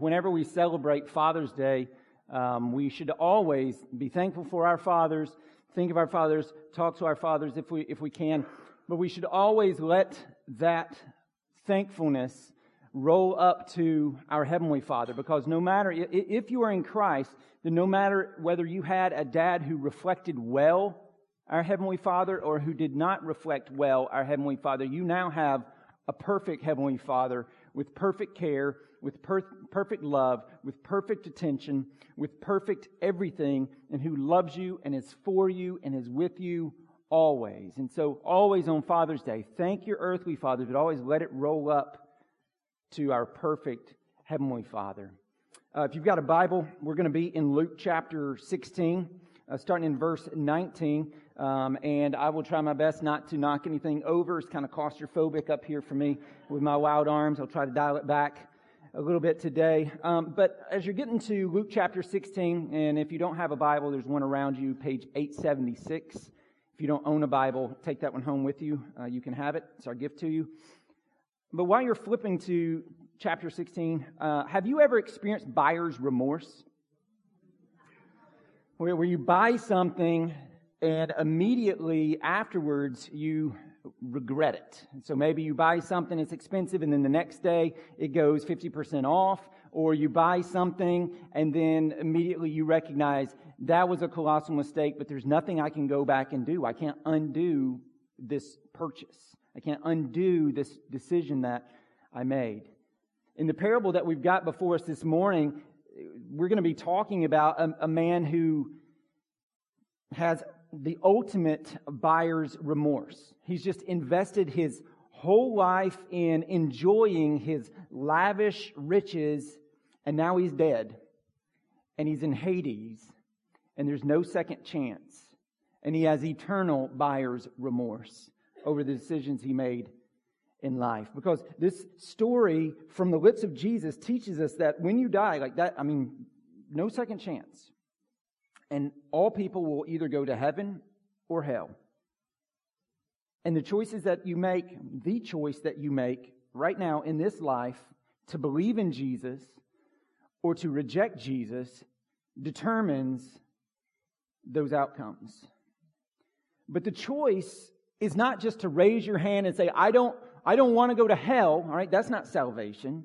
Whenever we celebrate Father's Day, um, we should always be thankful for our fathers, think of our fathers, talk to our fathers if we, if we can, but we should always let that thankfulness roll up to our Heavenly Father because no matter, if you are in Christ, then no matter whether you had a dad who reflected well our Heavenly Father or who did not reflect well our Heavenly Father, you now have a perfect Heavenly Father with perfect care, with per- perfect love, with perfect attention, with perfect everything, and who loves you and is for you and is with you always. And so, always on Father's Day, thank your earthly father, but always let it roll up to our perfect Heavenly Father. Uh, if you've got a Bible, we're going to be in Luke chapter 16, uh, starting in verse 19. Um, and I will try my best not to knock anything over. It's kind of claustrophobic up here for me with my wild arms. I'll try to dial it back a little bit today. Um, but as you're getting to Luke chapter 16, and if you don't have a Bible, there's one around you, page 876. If you don't own a Bible, take that one home with you. Uh, you can have it. It's our gift to you. But while you're flipping to chapter 16, uh, have you ever experienced buyer's remorse? Where, where you buy something and immediately afterwards you regret it. So maybe you buy something, it's expensive, and then the next day it goes 50% off, or you buy something and then immediately you recognize that was a colossal mistake, but there's nothing I can go back and do. I can't undo this purchase. I can't undo this decision that I made. In the parable that we've got before us this morning, we're going to be talking about a, a man who has the ultimate buyer's remorse. He's just invested his whole life in enjoying his lavish riches, and now he's dead. And he's in Hades, and there's no second chance. And he has eternal buyer's remorse over the decisions he made in life. Because this story from the lips of Jesus teaches us that when you die, like that, I mean, no second chance. And all people will either go to heaven or hell. And the choices that you make, the choice that you make right now in this life to believe in Jesus or to reject Jesus determines those outcomes. But the choice is not just to raise your hand and say, I don't, I don't want to go to hell. All right. That's not salvation.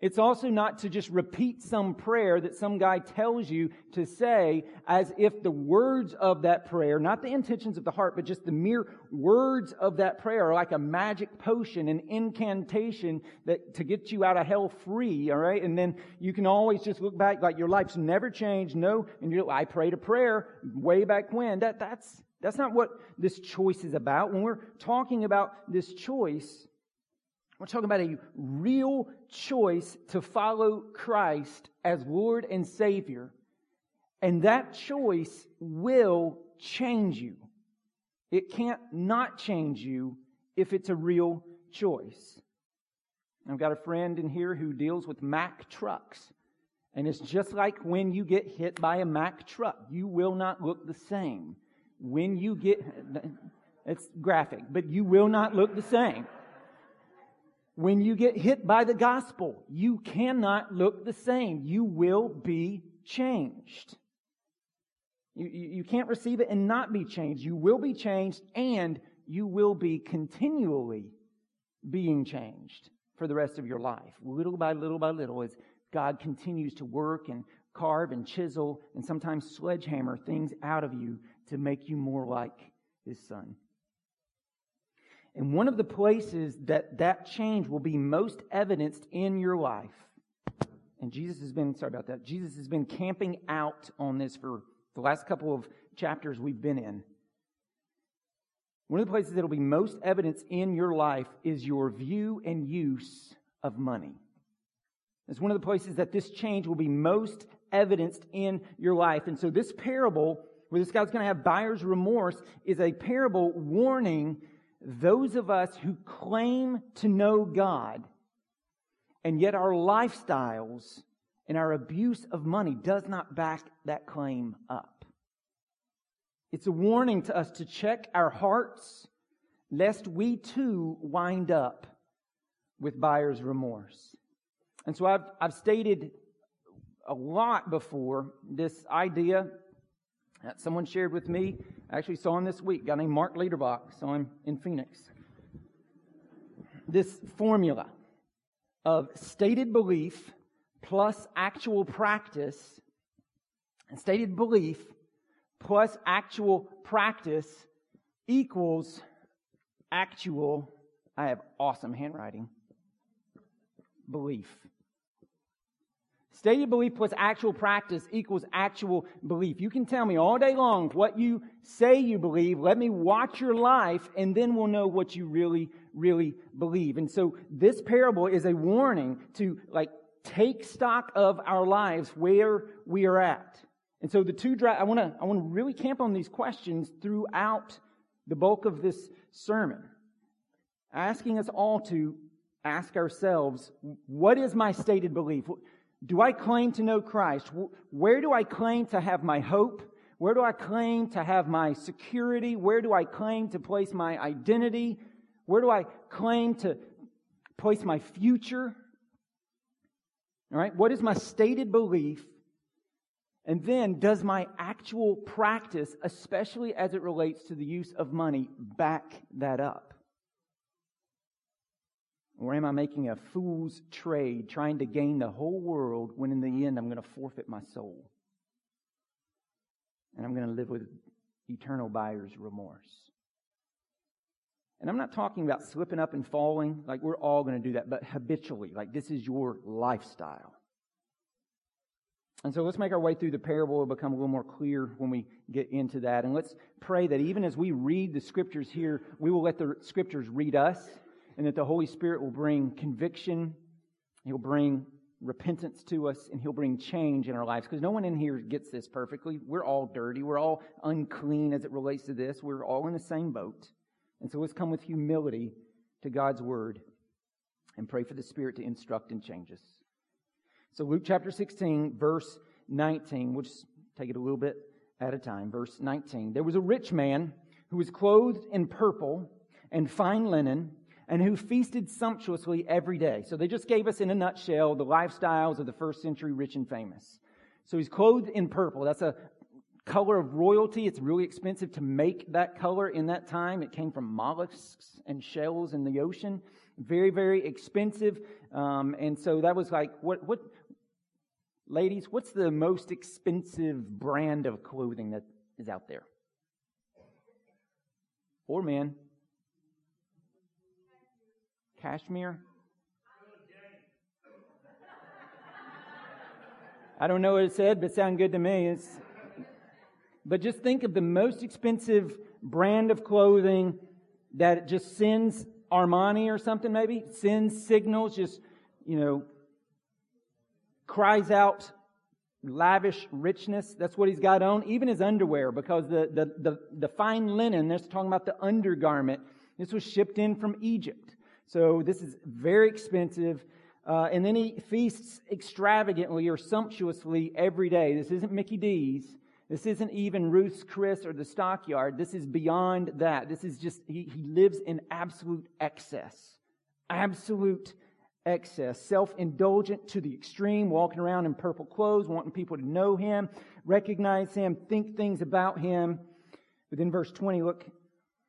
It's also not to just repeat some prayer that some guy tells you to say as if the words of that prayer, not the intentions of the heart, but just the mere words of that prayer are like a magic potion, an incantation that to get you out of hell free, all right? And then you can always just look back like your life's never changed. No, and you I prayed a prayer way back when. That that's that's not what this choice is about. When we're talking about this choice, we're talking about a real choice to follow Christ as Lord and Savior. And that choice will change you. It can't not change you if it's a real choice. I've got a friend in here who deals with Mack trucks. And it's just like when you get hit by a Mack truck. You will not look the same. When you get, it's graphic, but you will not look the same. When you get hit by the gospel, you cannot look the same. You will be changed. You, you, you, can't receive it and not be changed. You will be changed and you will be continually being changed for the rest of your life, little by little by little, as God continues to work and carve and chisel and sometimes sledgehammer things out of you to make you more like His Son. And one of the places that that change will be most evidenced in your life, and Jesus has been, sorry about that, Jesus has been camping out on this for the last couple of chapters we've been in. One of the places that will be most evidence in your life is your view and use of money. It's one of the places that this change will be most evidenced in your life. And so this parable, where this guy's going to have buyer's remorse, is a parable warning those of us who claim to know God, and yet our lifestyles and our abuse of money does not back that claim up. It's a warning to us to check our hearts, lest we too wind up with buyer's remorse. And so I've, I've stated a lot before this idea someone shared with me. I actually saw him this week, guy named Mark Liederbach, saw him in Phoenix. This formula of stated belief plus actual practice, and stated belief plus actual practice equals actual, I have awesome handwriting, belief. Stated belief plus actual practice equals actual belief. You can tell me all day long what you say you believe. Let me watch your life and then we'll know what you really, really believe. And so this parable is a warning to like take stock of our lives where we are at. And so the two, I want to, I want to really camp on these questions throughout the bulk of this sermon. Asking us all to ask ourselves, what is my stated belief? Do I claim to know Christ? Where do I claim to have my hope? Where do I claim to have my security? Where do I claim to place my identity? Where do I claim to place my future? All right, what is my stated belief? And then, does my actual practice, especially as it relates to the use of money, back that up? Or am I making a fool's trade trying to gain the whole world when in the end I'm going to forfeit my soul? And I'm going to live with eternal buyer's remorse. And I'm not talking about slipping up and falling, like we're all going to do that, but habitually, like this is your lifestyle. And so let's make our way through the parable. It'll become a little more clear when we get into that. And let's pray that even as we read the scriptures here, we will let the scriptures read us and that the Holy Spirit will bring conviction, He'll bring repentance to us, and He'll bring change in our lives. Because no one in here gets this perfectly. We're all dirty. We're all unclean as it relates to this. We're all in the same boat. And so let's come with humility to God's Word and pray for the Spirit to instruct and change us. So, Luke chapter 16, verse 19, we'll just take it a little bit at a time. Verse 19. There was a rich man who was clothed in purple and fine linen and who feasted sumptuously every day. So they just gave us in a nutshell the lifestyles of the first century rich and famous. So he's clothed in purple. That's a color of royalty. It's really expensive to make that color in that time. It came from mollusks and shells in the ocean. Very, very expensive. Um, and so that was like, what, what, ladies, what's the most expensive brand of clothing that is out there? Or men? Cashmere? I don't know what it said, but it sounded good to me. It's, but just think of the most expensive brand of clothing that just sends Armani or something maybe, sends signals, just, you know, cries out lavish richness. That's what he's got on. Even his underwear, because the, the, the, the fine linen, they're talking about the undergarment. This was shipped in from Egypt. So this is very expensive. Uh, and then he feasts extravagantly or sumptuously every day. This isn't Mickey D's. This isn't even Ruth's Chris or the stockyard. This is beyond that. This is just, he, he lives in absolute excess. Absolute excess. Self indulgent to the extreme, walking around in purple clothes, wanting people to know him, recognize him, think things about him. But in verse 20, look,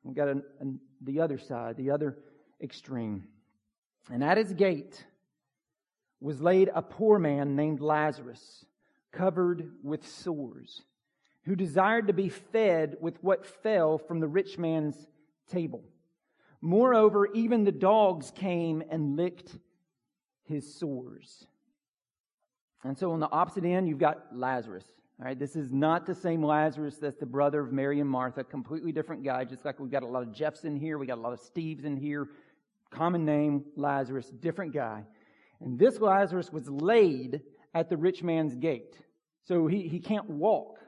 we've got a, a, the other side, the other extreme. And at his gate was laid a poor man named Lazarus, covered with sores, who desired to be fed with what fell from the rich man's table. Moreover, even the dogs came and licked his sores. And so on the opposite end, you've got Lazarus. All right, this is not the same Lazarus that's the brother of Mary and Martha, completely different guy, just like we've got a lot of Jeffs in here, we got a lot of Steves in here, common name, Lazarus, different guy. And this Lazarus was laid at the rich man's gate. So he, he can't walk.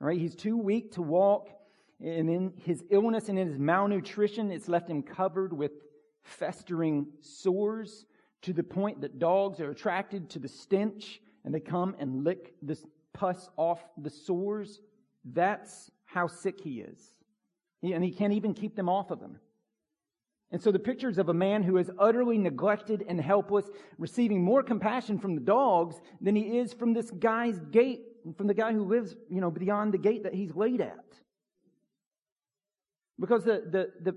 Right? He's too weak to walk. And in his illness and in his malnutrition, it's left him covered with festering sores to the point that dogs are attracted to the stench and they come and lick this pus off the sores. That's how sick he is. He, and he can't even keep them off of him. And so the pictures of a man who is utterly neglected and helpless, receiving more compassion from the dogs than he is from this guy's gate, from the guy who lives, you know, beyond the gate that he's laid at. Because the, the, the,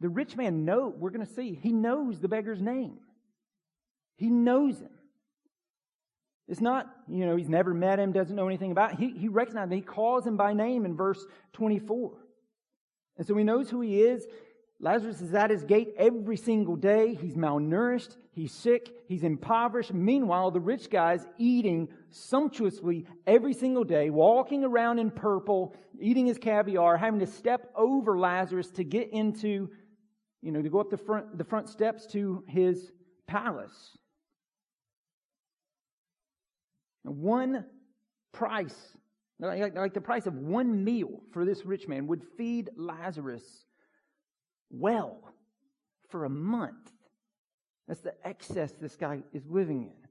the rich man know, we're going to see, he knows the beggar's name. He knows him. It's not, you know, he's never met him, doesn't know anything about him. He, he recognizes him. He calls him by name in verse 24. And so he knows who he is. Lazarus is at his gate every single day. He's malnourished. He's sick. He's impoverished. Meanwhile, the rich guy's eating sumptuously every single day, walking around in purple, eating his caviar, having to step over Lazarus to get into, you know, to go up the front, the front steps to his palace. One price, like, like the price of one meal for this rich man, would feed Lazarus well for a month. That's the excess this guy is living in.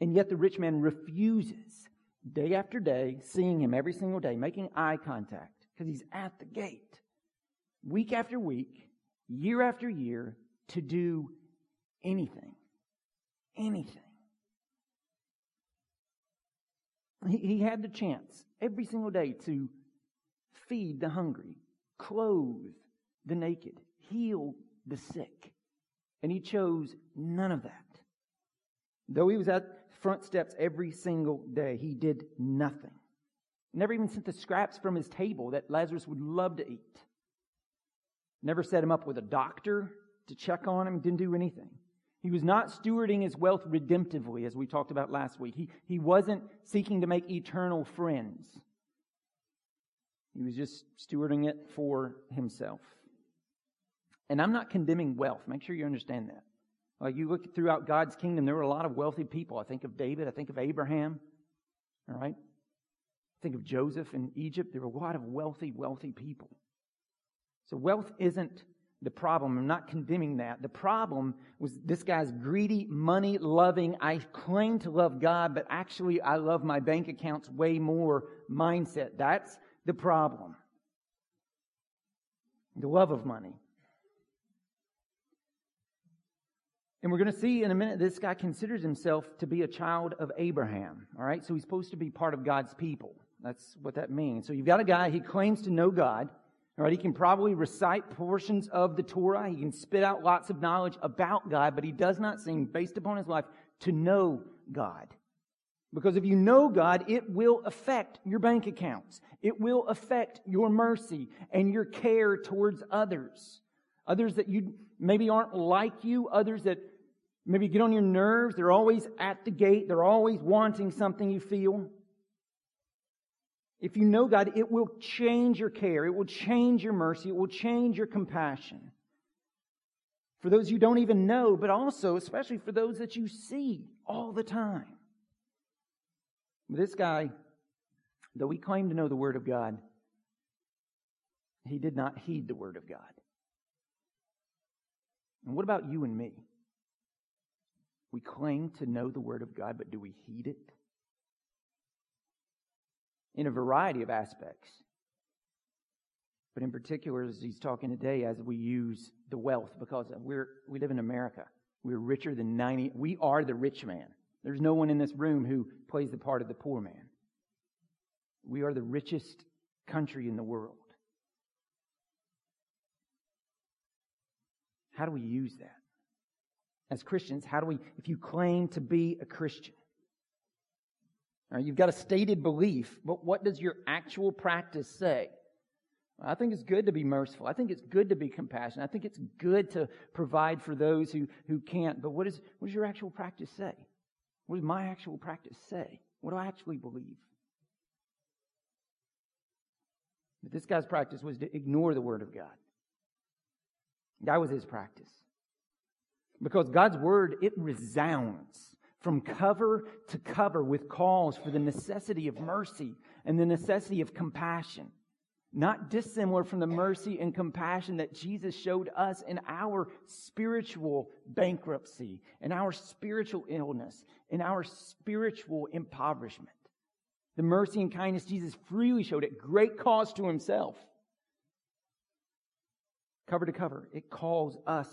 And yet the rich man refuses, day after day, seeing him every single day, making eye contact, because he's at the gate, week after week, year after year, to do anything. Anything. He, he had the chance every single day to feed the hungry, clothe the naked, heal the sick. And he chose none of that. Though he was at front steps every single day, he did nothing. Never even sent the scraps from his table that Lazarus would love to eat. Never set him up with a doctor to check on him, didn't do anything. He was not stewarding his wealth redemptively, as we talked about last week. He, he wasn't seeking to make eternal friends. He was just stewarding it for himself. And I'm not condemning wealth. Make sure you understand that. Like you look throughout God's kingdom, there were a lot of wealthy people. I think of David. I think of Abraham. All right. I think of Joseph in Egypt. There were a lot of wealthy, wealthy people. So wealth isn't the problem. I'm not condemning that. The problem was this guy's greedy, money loving, I claim to love God, but actually I love my bank accounts way more mindset. That's the problem. The love of money. And we're going to see in a minute this guy considers himself to be a child of Abraham. All right, so he's supposed to be part of God's people. That's what that means. So you've got a guy, he claims to know God. All right, he can probably recite portions of the Torah. He can spit out lots of knowledge about God, but he does not seem, based upon his life, to know God. Because if you know God, it will affect your bank accounts. It will affect your mercy and your care towards others. Others that you maybe aren't like you, others that maybe get on your nerves. They're always at the gate. They're always wanting something you feel. If you know God, it will change your care. It will change your mercy. It will change your compassion. For those you don't even know, but also, especially for those that you see all the time. This guy, though he claimed to know the Word of God, he did not heed the Word of God. And what about you and me? We claim to know the Word of God, but do we heed it? in a variety of aspects. But in particular, as he's talking today, as we use the wealth, because we're, we live in America. We're richer than 90. We are the rich man. There's no one in this room who plays the part of the poor man. We are the richest country in the world. How do we use that? As Christians, how do we, if you claim to be a Christian, Right, you've got a stated belief, but what does your actual practice say? I think it's good to be merciful. I think it's good to be compassionate. I think it's good to provide for those who, who can't. But what, is, what does your actual practice say? What does my actual practice say? What do I actually believe? But this guy's practice was to ignore the Word of God. That was his practice. Because God's Word, it resounds from cover to cover with calls for the necessity of mercy and the necessity of compassion. Not dissimilar from the mercy and compassion that Jesus showed us in our spiritual bankruptcy, in our spiritual illness, in our spiritual impoverishment. The mercy and kindness Jesus freely showed at great cost to himself. cover to cover. It calls us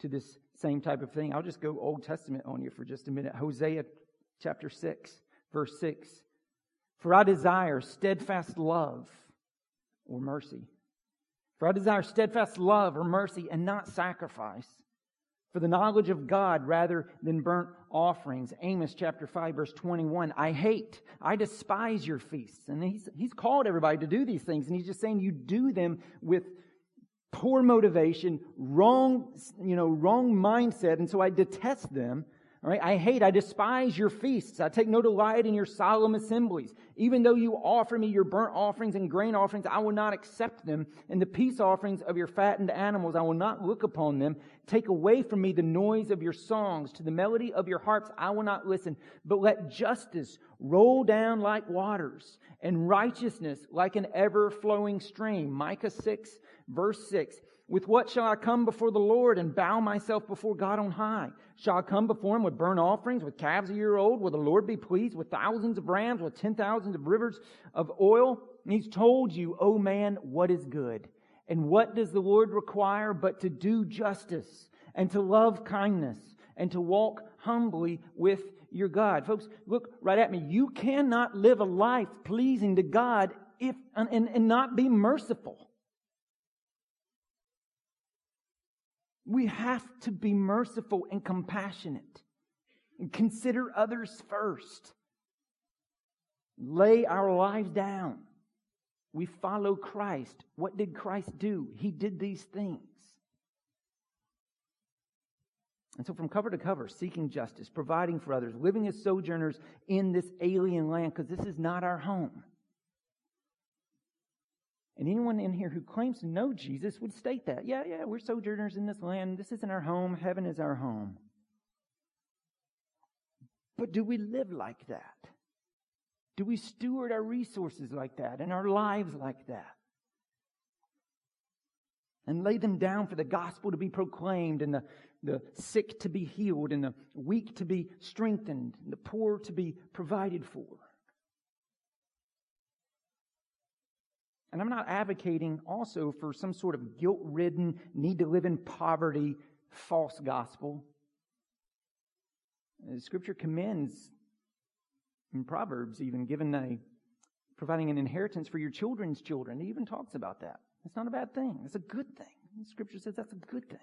to this same type of thing. I'll just go Old Testament on you for just a minute. Hosea chapter 6, verse 6. For I desire steadfast love or mercy. For I desire steadfast love or mercy and not sacrifice. For the knowledge of God rather than burnt offerings. Amos chapter 5 verse 21. I hate, I despise your feasts. And he's, he's called everybody to do these things. And he's just saying you do them with poor motivation, wrong, you know, wrong mindset. And so I detest them. All right, I hate, I despise your feasts. I take no delight in your solemn assemblies. Even though you offer me your burnt offerings and grain offerings, I will not accept them. And the peace offerings of your fattened animals, I will not look upon them. Take away from me the noise of your songs. To the melody of your harps, I will not listen. But let justice roll down like waters and righteousness like an ever flowing stream. Micah 6, verse 6. With what shall I come before the Lord and bow myself before God on high? Shall I come before him with burnt offerings, with calves a year old? Will the Lord be pleased with thousands of rams, with ten thousands of rivers of oil? And he's told you, O oh man, what is good. And what does the Lord require but to do justice and to love kindness and to walk humbly with your God? Folks, look right at me. You cannot live a life pleasing to God if, and, and not be merciful. We have to be merciful and compassionate and consider others first. Lay our lives down. We follow Christ. What did Christ do? He did these things. And so, from cover to cover, seeking justice, providing for others, living as sojourners in this alien land, because this is not our home. And anyone in here who claims to know Jesus would state that. Yeah, yeah, we're sojourners in this land. This isn't our home. Heaven is our home. But do we live like that? Do we steward our resources like that and our lives like that? And lay them down for the gospel to be proclaimed and the, the sick to be healed and the weak to be strengthened and the poor to be provided for. And I'm not advocating also for some sort of guilt ridden, need to live in poverty, false gospel. Scripture commends in Proverbs, even given a providing an inheritance for your children's children. It even talks about that. It's not a bad thing. It's a good thing. Scripture says that's a good thing.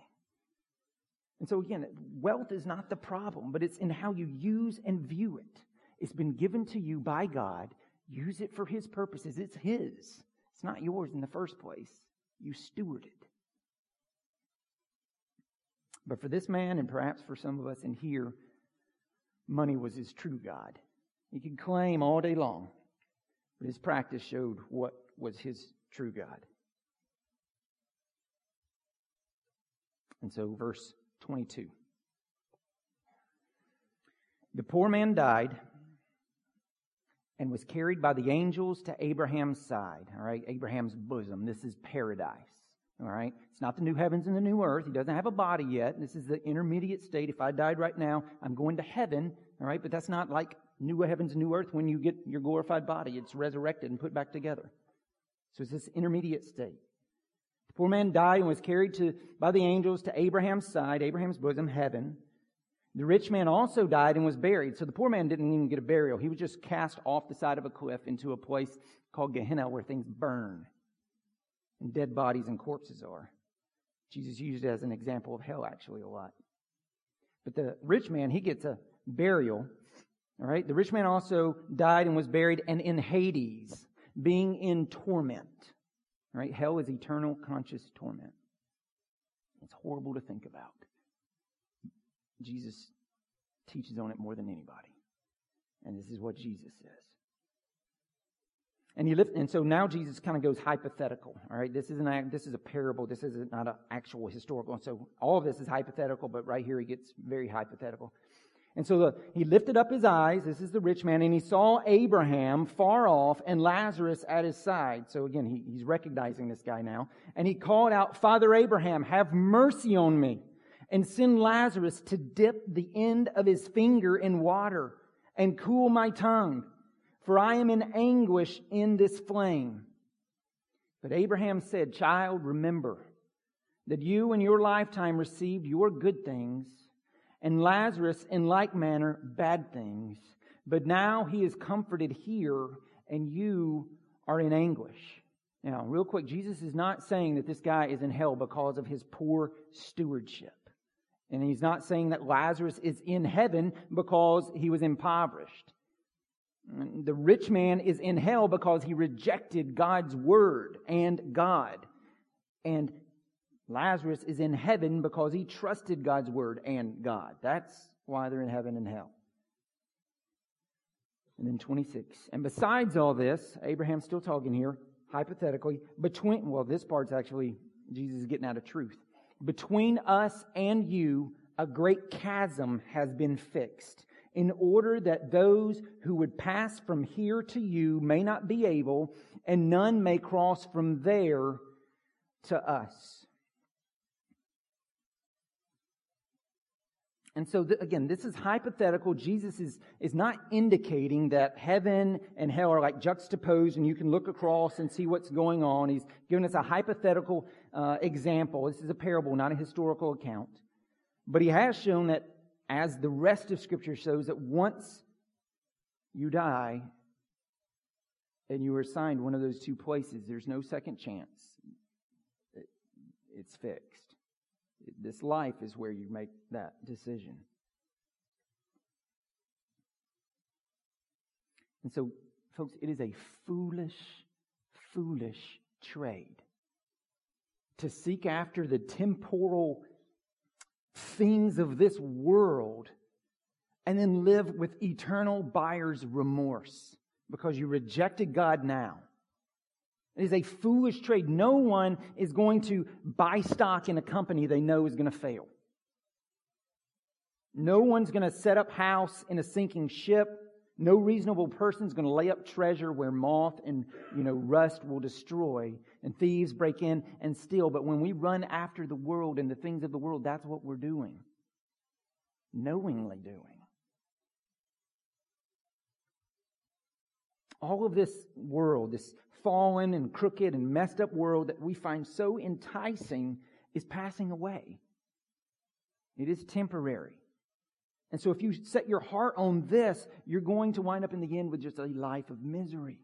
And so again, wealth is not the problem, but it's in how you use and view it. It's been given to you by God. Use it for His purposes. It's His. It's not yours in the first place. You steward it. But for this man, and perhaps for some of us in here, money was his true God. He could claim all day long, but his practice showed what was his true God. And so, verse 22. The poor man died and was carried by the angels to Abraham's side. All right, Abraham's bosom. This is paradise. All right, it's not the new heavens and the new earth. He doesn't have a body yet. This is the intermediate state. If I died right now, I'm going to heaven. All right, but that's not like new heavens and new earth when you get your glorified body. It's resurrected and put back together. So it's this intermediate state. The poor man died and was carried to, by the angels to Abraham's side, Abraham's bosom, heaven. The rich man also died and was buried. So the poor man didn't even get a burial. He was just cast off the side of a cliff into a place called Gehenna where things burn and dead bodies and corpses are. Jesus used it as an example of hell actually a lot. But the rich man, he gets a burial. All right. The rich man also died and was buried and in Hades, being in torment. All right. Hell is eternal conscious torment. It's horrible to think about. Jesus teaches on it more than anybody. And this is what Jesus says. And he lift, and so now Jesus kind of goes hypothetical. All right, this is an this is a parable. This is not an actual historical. And so all of this is hypothetical, but right here he gets very hypothetical. And so the, he lifted up his eyes. This is the rich man, and he saw Abraham far off and Lazarus at his side. So again, he, he's recognizing this guy now, and he called out, "Father Abraham, have mercy on me." And send Lazarus to dip the end of his finger in water and cool my tongue, for I am in anguish in this flame. But Abraham said, Child, remember that you in your lifetime received your good things, and Lazarus in like manner bad things. But now he is comforted here, and you are in anguish. Now, real quick, Jesus is not saying that this guy is in hell because of his poor stewardship. And he's not saying that Lazarus is in heaven because he was impoverished. The rich man is in hell because he rejected God's word and God. And Lazarus is in heaven because he trusted God's word and God. That's why they're in heaven and hell. And then 26. And besides all this, Abraham's still talking here, hypothetically, between, well, this part's actually, Jesus is getting out of truth. Between us and you, a great chasm has been fixed, in order that those who would pass from here to you may not be able, and none may cross from there to us. And so, th- again, this is hypothetical. Jesus is, is not indicating that heaven and hell are like juxtaposed and you can look across and see what's going on. He's giving us a hypothetical uh, example. This is a parable, not a historical account. But he has shown that, as the rest of Scripture shows, that once you die and you are assigned one of those two places, there's no second chance. It's fixed. This life is where you make that decision. And so, folks, it is a foolish, foolish trade to seek after the temporal things of this world and then live with eternal buyer's remorse because you rejected God now. It is a foolish trade. No one is going to buy stock in a company they know is going to fail. No one's going to set up house in a sinking ship. No reasonable person is going to lay up treasure where moth and you know rust will destroy and thieves break in and steal. But when we run after the world and the things of the world, that's what we're doing. Knowingly doing. All of this world, this fallen and crooked and messed up world that we find so enticing is passing away. It is temporary. And so if you set your heart on this, you're going to wind up in the end with just a life of misery.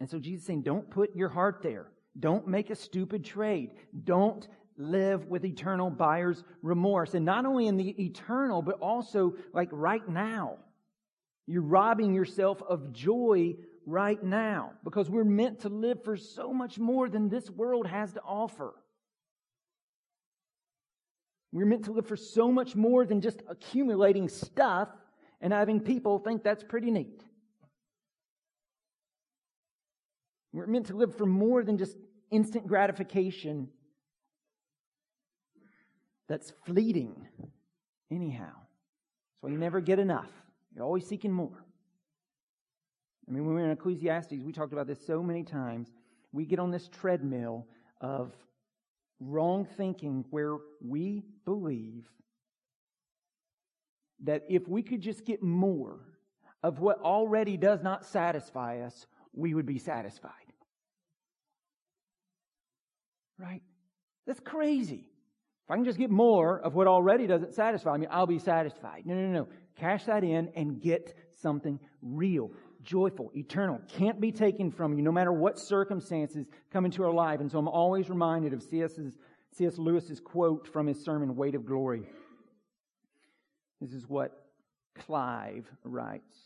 And so Jesus saying, don't put your heart there. Don't make a stupid trade. Don't live with eternal buyer's remorse. And not only in the eternal, but also like right now. You're robbing yourself of joy right now because we're meant to live for so much more than this world has to offer. We're meant to live for so much more than just accumulating stuff and having people think that's pretty neat. We're meant to live for more than just instant gratification that's fleeting, anyhow. So you never get enough. You're always seeking more. I mean, when we were in Ecclesiastes, we talked about this so many times. We get on this treadmill of wrong thinking where we believe that if we could just get more of what already does not satisfy us, we would be satisfied. Right? That's crazy. If I can just get more of what already doesn't satisfy me, I'll be satisfied. No, no, no. Cash that in and get something real, joyful, eternal. Can't be taken from you no matter what circumstances come into our life. And so I'm always reminded of C.S.'s, C.S. Lewis's quote from his sermon, Weight of Glory. This is what Clive writes.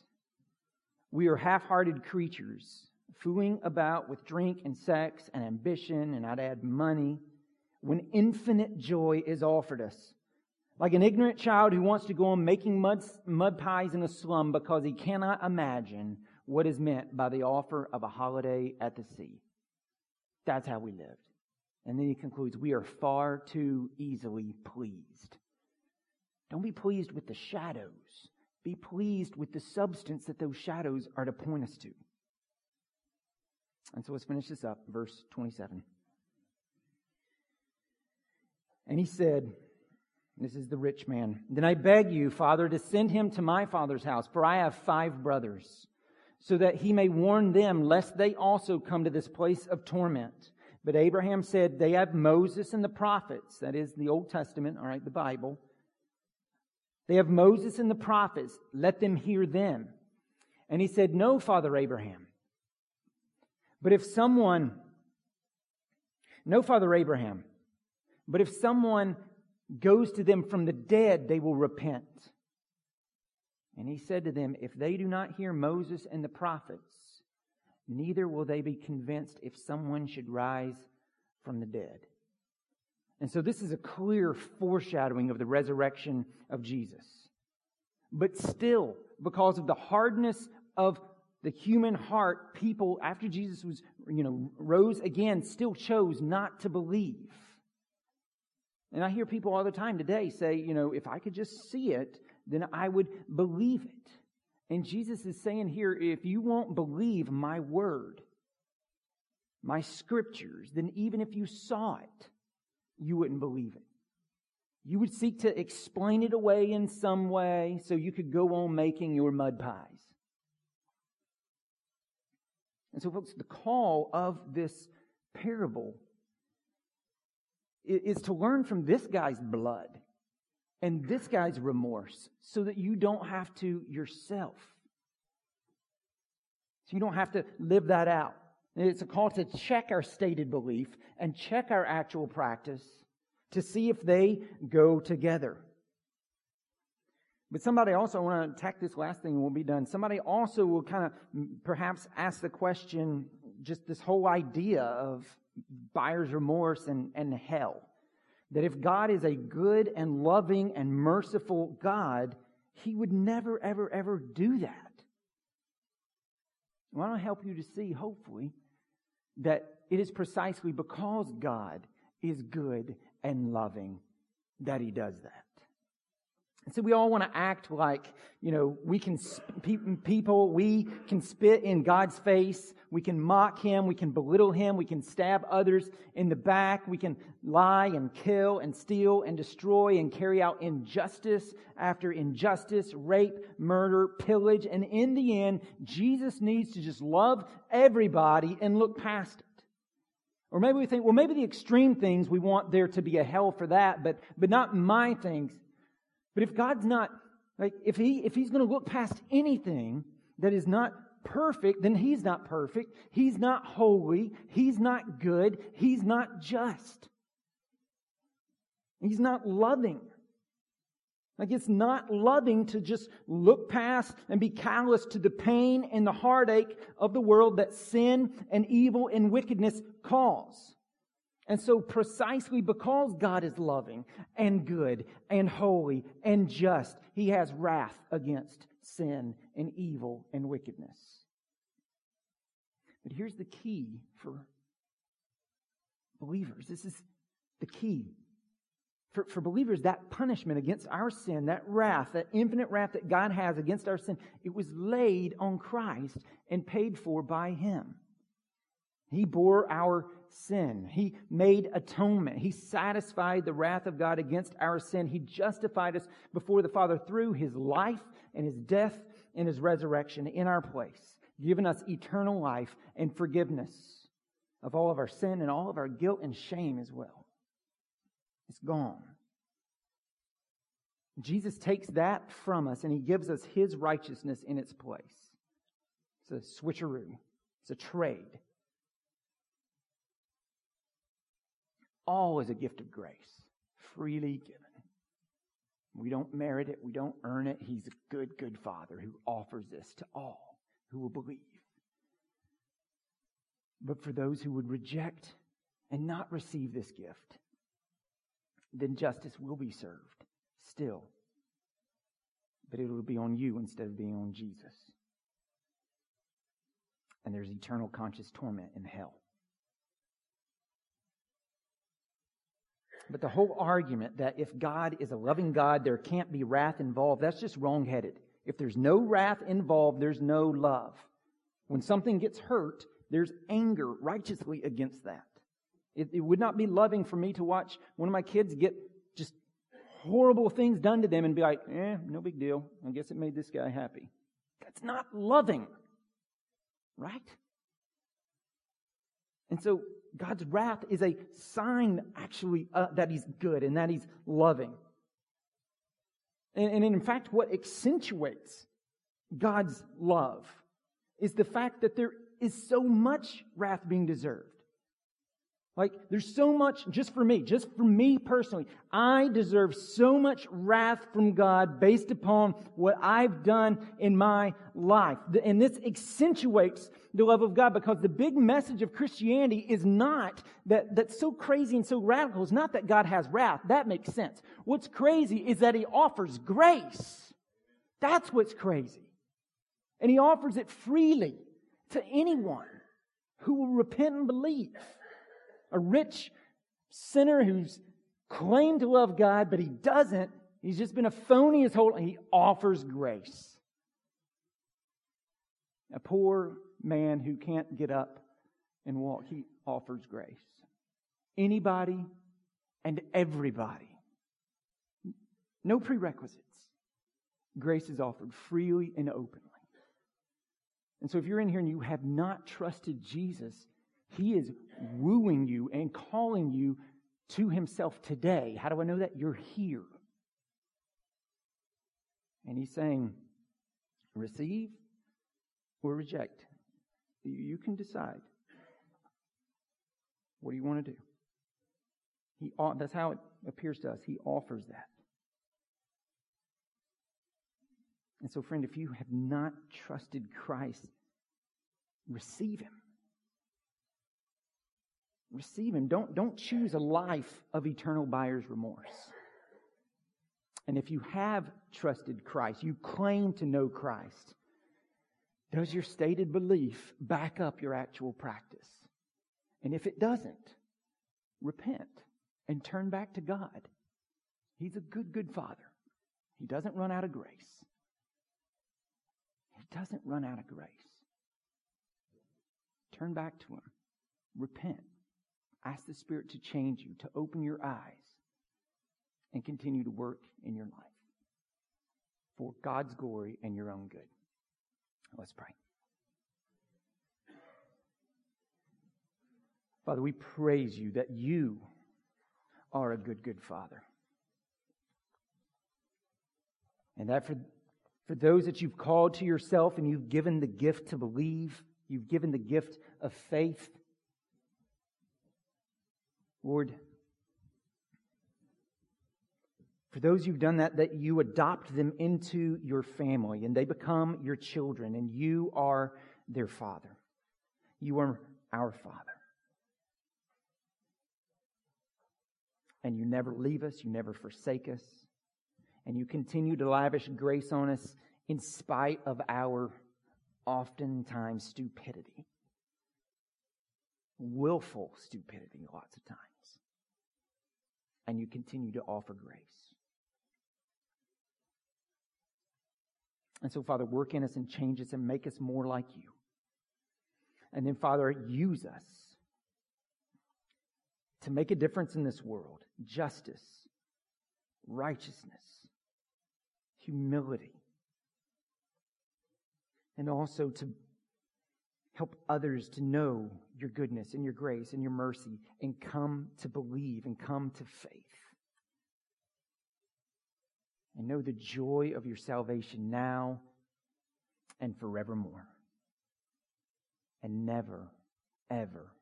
We are half-hearted creatures, fooling about with drink and sex and ambition, and I'd add money, when infinite joy is offered us like an ignorant child who wants to go on making mud, mud pies in a slum because he cannot imagine what is meant by the offer of a holiday at the sea. That's how we lived. And then he concludes, we are far too easily pleased. Don't be pleased with the shadows. Be pleased with the substance that those shadows are to point us to. And so let's finish this up. Verse 27. And he said, this is the rich man. Then I beg you, Father, to send him to my father's house, for I have five brothers, so that he may warn them, lest they also come to this place of torment. But Abraham said, They have Moses and the prophets. That is the Old Testament, all right, the Bible. They have Moses and the prophets. Let them hear them. And he said, No, Father Abraham. But if someone, no, Father Abraham, but if someone goes to them from the dead, they will repent. And he said to them, If they do not hear Moses and the prophets, neither will they be convinced if someone should rise from the dead. And so this is a clear foreshadowing of the resurrection of Jesus. But still, because of the hardness of the human heart, people, after Jesus was, you know, rose again, still chose not to believe. And I hear people all the time today say, you know, if I could just see it, then I would believe it. And Jesus is saying here, if you won't believe my word, my scriptures, then even if you saw it, you wouldn't believe it. You would seek to explain it away in some way so you could go on making your mud pies. And so, folks, the call of this parable is to learn from this guy's blood and this guy's remorse so that you don't have to yourself. So you don't have to live that out. It's a call to check our stated belief and check our actual practice to see if they go together. But somebody also, I want to attack this last thing and we'll be done. Somebody also will kind of perhaps ask the question, just this whole idea of buyer's remorse and, and hell. That if God is a good and loving and merciful God, He would never, ever, ever do that. I want to help you to see, hopefully, that it is precisely because God is good and loving that He does that. So we all want to act like, you know, we can, people, we can spit in God's face. We can mock Him. We can belittle Him. We can stab others in the back. We can lie and kill and steal and destroy and carry out injustice after injustice, rape, murder, pillage. And in the end, Jesus needs to just love everybody and look past it. Or maybe we think, well, maybe the extreme things, we want there to be a hell for that, but, but not my things. But if God's not, like, if he, if he's going to look past anything that is not perfect, then he's not perfect. He's not holy. He's not good. He's not just. He's not loving. Like it's not loving to just look past and be callous to the pain and the heartache of the world that sin and evil and wickedness cause. And so, precisely because God is loving and good and holy and just, He has wrath against sin and evil and wickedness. But here's the key for believers this is the key. For, for believers, that punishment against our sin, that wrath, that infinite wrath that God has against our sin, it was laid on Christ and paid for by Him. He bore our sin. He made atonement. He satisfied the wrath of God against our sin. He justified us before the Father through his life and his death and his resurrection in our place, giving us eternal life and forgiveness of all of our sin and all of our guilt and shame as well. It's gone. Jesus takes that from us and he gives us his righteousness in its place. It's a switcheroo. It's a trade. All is a gift of grace, freely given. We don't merit it. We don't earn it. He's a good, good Father who offers this to all who will believe. But for those who would reject and not receive this gift, then justice will be served still. But it will be on you instead of being on Jesus. And there's eternal conscious torment in hell. But the whole argument that if God is a loving God, there can't be wrath involved, that's just wrongheaded. If there's no wrath involved, there's no love. When something gets hurt, there's anger righteously against that. It, it, would not be loving for me to watch one of my kids get just horrible things done to them and be like, eh, no big deal. I guess it made this guy happy. That's not loving. Right? And so God's wrath is a sign, actually, uh, that He's good and that He's loving. And, and in fact, what accentuates God's love is the fact that there is so much wrath being deserved. Like, there's so much, just for me, just for me personally, I deserve so much wrath from God based upon what I've done in my life. And this accentuates the love of God because the big message of Christianity is not that, that's so crazy and so radical. It's not that God has wrath. That makes sense. What's crazy is that He offers grace. That's what's crazy. And He offers it freely to anyone who will repent and believe a rich sinner who's claimed to love God, but he doesn't. He's just been a phony his whole He offers grace. A poor man who can't get up and walk, he offers grace. Anybody and everybody. No prerequisites. Grace is offered freely and openly. And so if you're in here and you have not trusted Jesus, he is wooing you and calling you to Himself today. How do I know that? You're here. And He's saying, receive or reject. You can decide. What do you want to do? He, that's how it appears to us. He offers that. And so, friend, if you have not trusted Christ, receive Him. Receive Him. Don't, don't choose a life of eternal buyer's remorse. And if you have trusted Christ, you claim to know Christ, does your stated belief back up your actual practice? And if it doesn't, repent and turn back to God. He's a good, good Father. He doesn't run out of grace. He doesn't run out of grace. Turn back to Him. Repent. Ask the Spirit to change you, to open your eyes, and continue to work in your life for God's glory and your own good. Let's pray. Father, we praise you that you are a good, good Father. And that for, for those that you've called to yourself and you've given the gift to believe, you've given the gift of faith, Lord, for those who've done that, that you adopt them into your family and they become your children and you are their father. You are our father. And you never leave us, you never forsake us, and you continue to lavish grace on us in spite of our oftentimes stupidity. Willful stupidity, lots of times and you continue to offer grace. And so, Father, work in us and change us and make us more like you. And then, Father, use us to make a difference in this world justice, righteousness, humility, and also to help others to know your goodness and your grace and your mercy and come to believe and come to faith. And know the joy of your salvation now and forevermore. And never, ever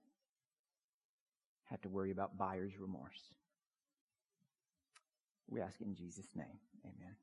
have to worry about buyer's remorse. We ask in Jesus' name. Amen.